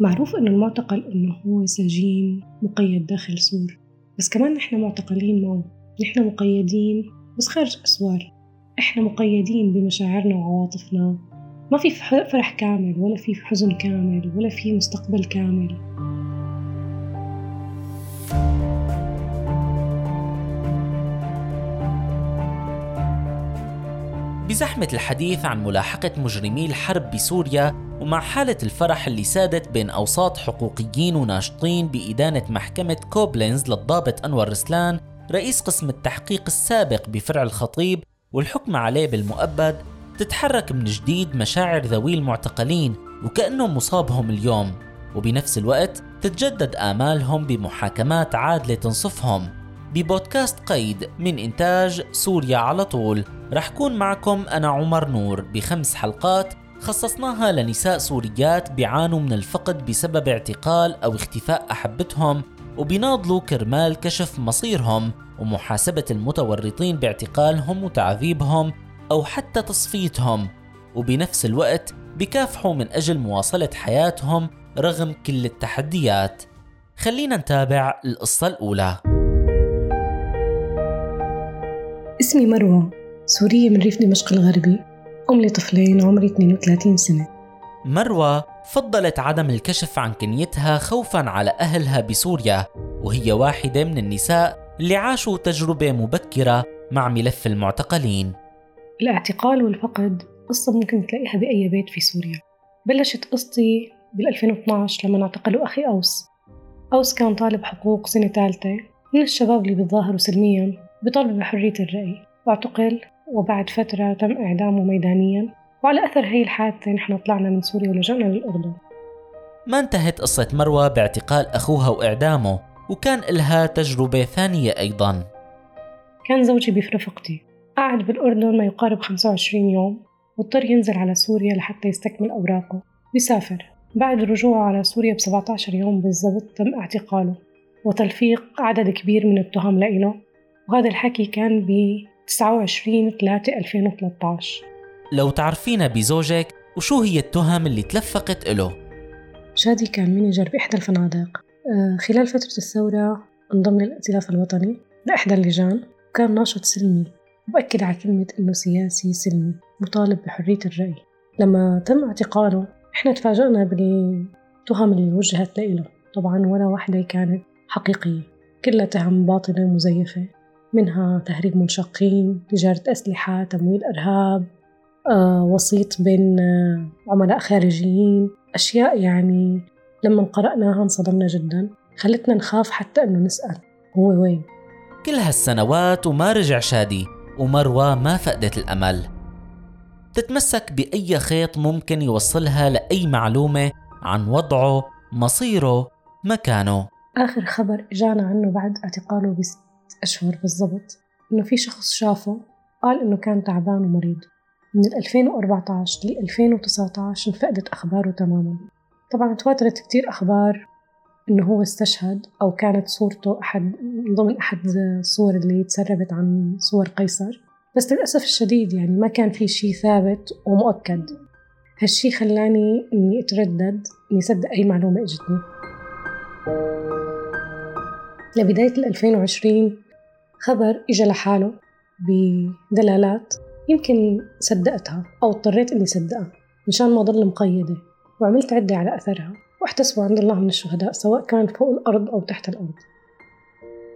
معروف إنه المعتقل إنه هو سجين مقيد داخل سور بس كمان نحن معتقلين معه نحن مقيدين بس خارج أسوار. إحنا مقيدين بمشاعرنا وعواطفنا. ما في فرح كامل ولا في حزن كامل ولا في مستقبل كامل. بزحمة الحديث عن ملاحقة مجرمي الحرب بسوريا ومع حالة الفرح اللي سادت بين أوساط حقوقيين وناشطين بإدانة محكمة كوبلينز للضابط أنور رسلان رئيس قسم التحقيق السابق بفرع الخطيب والحكم عليه بالمؤبد تتحرك من جديد مشاعر ذوي المعتقلين وكأنه مصابهم اليوم وبنفس الوقت تتجدد آمالهم بمحاكمات عادلة تنصفهم. ببودكاست قيد من إنتاج سوريا على طول. رح كون معكم أنا عمر نور. بخمس حلقات خصصناها لنساء سوريات بيعانوا من الفقد بسبب اعتقال أو اختفاء أحبتهم وبيناضلوا كرمال كشف مصيرهم ومحاسبة المتورطين باعتقالهم وتعذيبهم أو حتى تصفيتهم. وبنفس الوقت بكافحوا من أجل مواصلة حياتهم رغم كل التحديات. خلينا نتابع القصة الأولى. اسمي مروة سورية من ريف دمشق الغربي أم لطفلين عمري 32 سنة. مروة فضلت عدم الكشف عن كنيتها خوفا على أهلها بسوريا وهي واحدة من النساء اللي عاشوا تجربة مبكرة مع ملف المعتقلين. الاعتقال والفقد قصة ممكن تلاقيها بأي بيت في سوريا. بلشت قصتي بال 2012 لما اعتقلوا أخي أوس. أوس كان طالب حقوق سنة ثالثة من الشباب اللي بيتظاهروا سلميا. بيطالبوا بحرية الرأي. واعتقل وبعد فترة تم إعدامه ميدانيا. وعلى أثر هي الحادثة نحن طلعنا من سوريا ولجأنا للأردن. ما انتهت قصة مروة باعتقال أخوها وإعدامه وكان إلها تجربة ثانية أيضا. كان زوجي برفقتي قعد بالأردن ما يقارب 25 يوم واضطر ينزل على سوريا لحتى يستكمل أوراقه. ويسافر بعد رجوعه على سوريا ب 17 يوم بالضبط تم اعتقاله. وتلفيق عدد كبير من التهم لإله. وهذا الحكي كان ب 29 3 2013 لو تعرفينا بزوجك وشو هي التهم اللي تلفقت له شادي كان مانجر بإحدى الفنادق. آه، خلال فترة الثورة انضم للائتلاف الوطني لإحدى اللجان وكان ناشط سلمي وبأكد على كلمة إنه سياسي سلمي مطالب بحرية الرأي. لما تم اعتقاله إحنا تفاجأنا بالتهم اللي وجهت له طبعا ولا واحدة كانت حقيقية. كلها تهم باطلة مزيفة. منها تهريب منشقين تجارة أسلحة تمويل إرهاب آه، وسيط بين آه، عملاء خارجيين أشياء يعني لما قرأناها انصدمنا جدا. خلتنا نخاف حتى أنه نسأل. هو وين؟ كل هالسنوات وما رجع شادي ومروة ما فقدت الأمل. تتمسك بأي خيط ممكن يوصلها لأي معلومة عن وضعه مصيره مكانه. آخر خبر إجانا عنه بعد اعتقاله بست أشهر بالضبط إنه في شخص شافه قال إنه كان تعبان ومريض. من 2014 ل 2019 انفقدت أخباره تماما. طبعا تواترت كتير أخبار إنه هو استشهد أو كانت صورته أحد من ضمن أحد الصور اللي تسربت عن صور قيصر. بس للأسف الشديد يعني ما كان في شيء ثابت ومؤكد. هالشي خلاني إني أتردد إني أصدق أي معلومة إجتني. لبداية 2020 خبر إجا لحاله بدلالات يمكن صدقتها أو اضطريت إني صدقها مشان ما ضل مقيدة وعملت عدة على أثرها واحتسبوا عند الله من الشهداء سواء كان فوق الأرض أو تحت الأرض.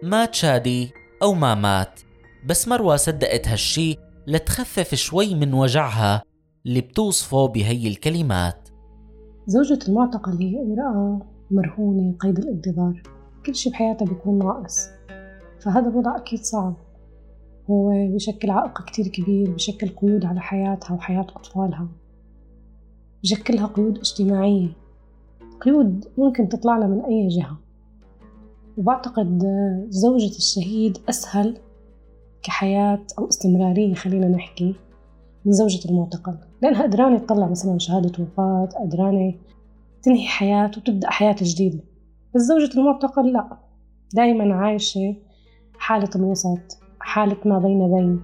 مات شادي أو ما مات بس مروة صدقت هالشي لتخفف شوي من وجعها اللي بتوصفه بهي الكلمات. زوجة المعتقل هي امرأة مرهونة قيد الانتظار. كل شي بحياتها بيكون ناقص. فهذا الوضع أكيد صعب. هو بشكل عائق كتير كبير بشكل قيود على حياتها وحياة أطفالها. بشكلها قيود اجتماعية. قيود ممكن تطلع لها من أي جهة. وبعتقد زوجة الشهيد أسهل كحياة أو استمرارية خلينا نحكي من زوجة المعتقل. لأنها قدرانة تطلع مثلا شهادة وفاة قدرانة تنهي حياة وتبدأ حياة جديدة. بس زوجة المعتقل لا. دايما عايشة حالة الوسط حالة ما بين بين.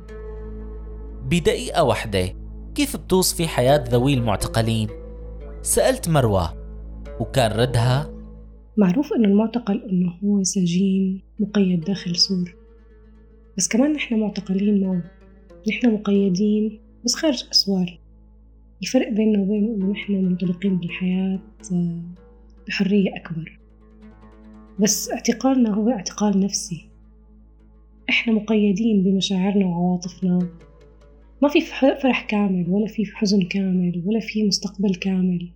بدقيقة واحدة كيف بتوصفي حياة ذوي المعتقلين؟ سألت مروة وكان ردها معروف إنه المعتقل إنه هو سجين مقيد داخل سور. بس كمان نحن معتقلين معه. نحن مقيدين بس خارج أسوار. الفرق بيننا وبين إنه نحن منطلقين بالحياة بحرية أكبر. بس اعتقالنا هو اعتقال نفسي. إحنا مقيدين بمشاعرنا وعواطفنا. ما في فرح كامل ولا في حزن كامل ولا في مستقبل كامل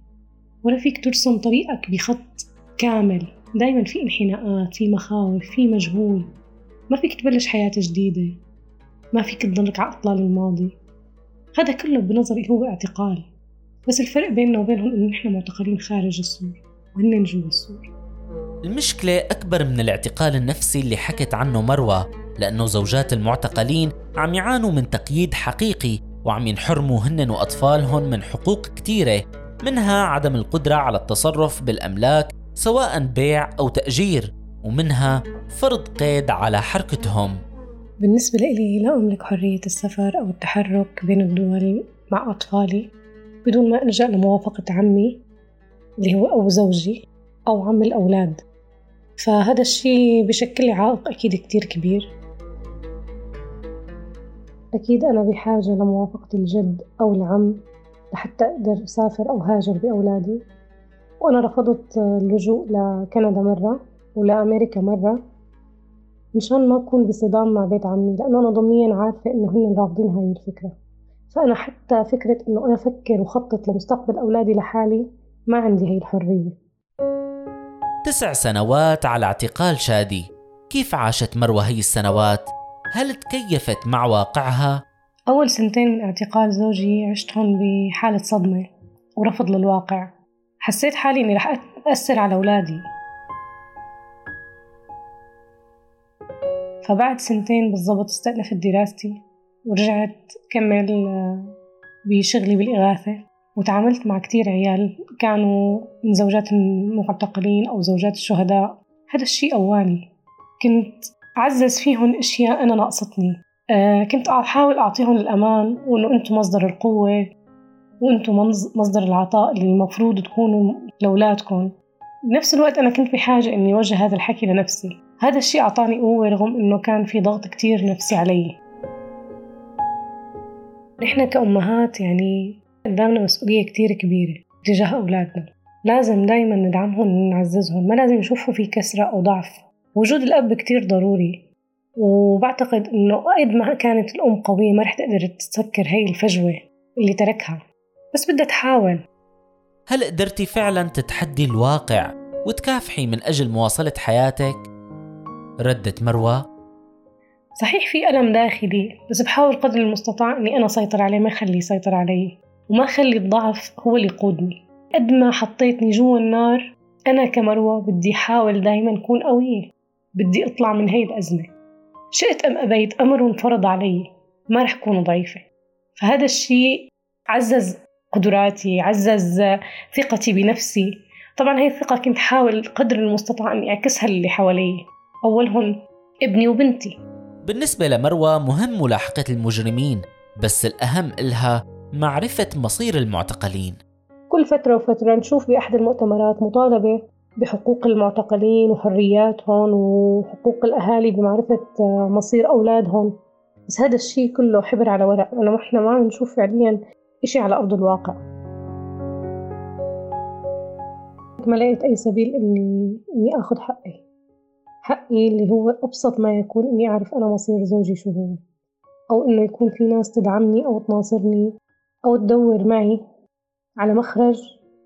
ولا فيك ترسم طريقك بخط كامل. دايما في انحناءات في مخاوف في مجهول. ما فيك تبلش حياة جديدة. ما فيك تضلك على أطلال الماضي. هذا كله بنظري هو اعتقال. بس الفرق بيننا وبينهم إنه نحن معتقلين خارج السور وهن جوا السور. المشكلة أكبر من الاعتقال النفسي اللي حكت عنه مروة لأنه زوجات المعتقلين عم يعانوا من تقييد حقيقي وعم ينحرموا هن وأطفالهم من حقوق كتيرة منها عدم القدرة على التصرف بالأملاك سواء بيع أو تأجير ومنها فرض قيد على حركتهم. بالنسبة لي لا أملك حرية السفر أو التحرك بين الدول مع أطفالي بدون ما ألجأ لموافقة عمي اللي هو أو زوجي أو عم الأولاد. فهذا الشيء بشكل لي عائق أكيد كتير كبير. أكيد أنا بحاجة لموافقة الجد أو العم لحتى أقدر أسافر أو هاجر بأولادي. وأنا رفضت اللجوء لكندا مرة ولأمريكا مرة مشان ما أكون بصدام مع بيت عمي لأنه أنا ضمنيا عارفة إنه هن رافضين هاي الفكرة. فأنا حتى فكرة إنه أنا أفكر وخطط لمستقبل أولادي لحالي ما عندي هاي الحرية. تسع سنوات على اعتقال شادي. كيف عاشت مروة هي السنوات؟ هل تكيفت مع واقعها؟ أول سنتين من اعتقال زوجي عشتهم بحالة صدمة ورفض للواقع. حسيت حالي إني رح أثر على أولادي. فبعد سنتين بالضبط استأنفت دراستي ورجعت كمل آه، بشغلي بالإغاثة. وتعاملت مع كتير عيال كانوا من زوجات المعتقلين أو زوجات الشهداء. هذا الشيء قواني كنت أعزز فيهم أشياء أنا ناقصتني. أه كنت أحاول أعطيهم الأمان وإنه أنتم مصدر القوة وأنتم مصدر العطاء اللي المفروض تكونوا لأولادكم. بنفس الوقت أنا كنت بحاجة إني أوجه هذا الحكي لنفسي. هذا الشيء أعطاني قوة رغم إنه كان في ضغط كتير نفسي علي. نحن كأمهات يعني قدامنا مسؤولية كتير كبيرة تجاه أولادنا. لازم دايما ندعمهم ونعززهم. ما لازم يشوفوا في كسرة أو ضعف. وجود الأب كتير ضروري. وبعتقد إنه قد ما كانت الأم قوية ما رح تقدر تسكر هاي الفجوة اللي تركها. بس بدها تحاول. هل قدرتي فعلا تتحدي الواقع وتكافحي من أجل مواصلة حياتك؟ ردت مروة. صحيح في ألم داخلي بس بحاول قدر المستطاع إني أنا سيطر عليه ما أخليه يسيطر علي. وما أخلي الضعف هو اللي يقودني. قد ما حطيتني جوا النار أنا كمروة بدي أحاول دايما أكون قوية. بدي أطلع من هاي الأزمة. شئت أم أبيت أمر انفرض علي ما رح أكون ضعيفة. فهذا الشيء عزز قدراتي عزز ثقتي بنفسي. طبعا هي الثقة كنت حاول قدر المستطاع أني أعكسها للي حوالي. أولهم ابني وبنتي. بالنسبة لمروة مهم ملاحقة المجرمين بس الأهم إلها معرفة مصير المعتقلين. كل فترة وفترة نشوف بأحد المؤتمرات مطالبة بحقوق المعتقلين وحرياتهم وحقوق الأهالي بمعرفة مصير أولادهم. بس هذا الشيء كله حبر على ورق. أنا إحنا ما نشوف فعليا إشي على أرض الواقع. ما لقيت أي سبيل إني إني آخذ حقي. حقي اللي هو أبسط ما يكون إني أعرف أنا مصير زوجي شو هو. أو إنه يكون في ناس تدعمني أو تناصرني أو تدور معي على مخرج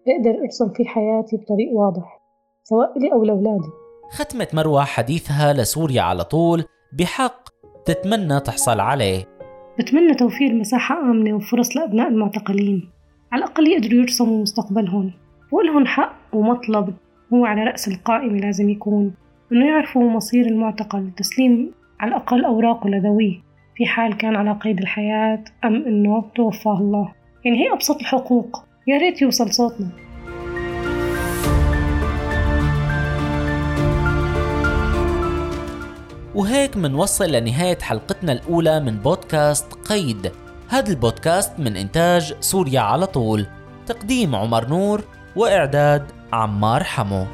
أقدر أرسم فيه حياتي بطريق واضح. سواء لي أو لأولادي. ختمت مروة حديثها لسوريا على طول بحق تتمنى تحصل عليه. بتمنى توفير مساحة آمنة وفرص لأبناء المعتقلين. على الأقل يقدروا يرسموا مستقبلهم. ولهم حق ومطلب هو على رأس القائمة لازم يكون. إنه يعرفوا مصير المعتقل تسليم على الأقل أوراقه لذويه. في حال كان على قيد الحياة أم إنه توفاه الله. يعني هي أبسط الحقوق. يا ريت يوصل صوتنا. وهيك منوصل لنهاية حلقتنا الأولى من بودكاست قيد. هذا البودكاست من إنتاج سوريا على طول. تقديم عمر نور وإعداد عمار حمو.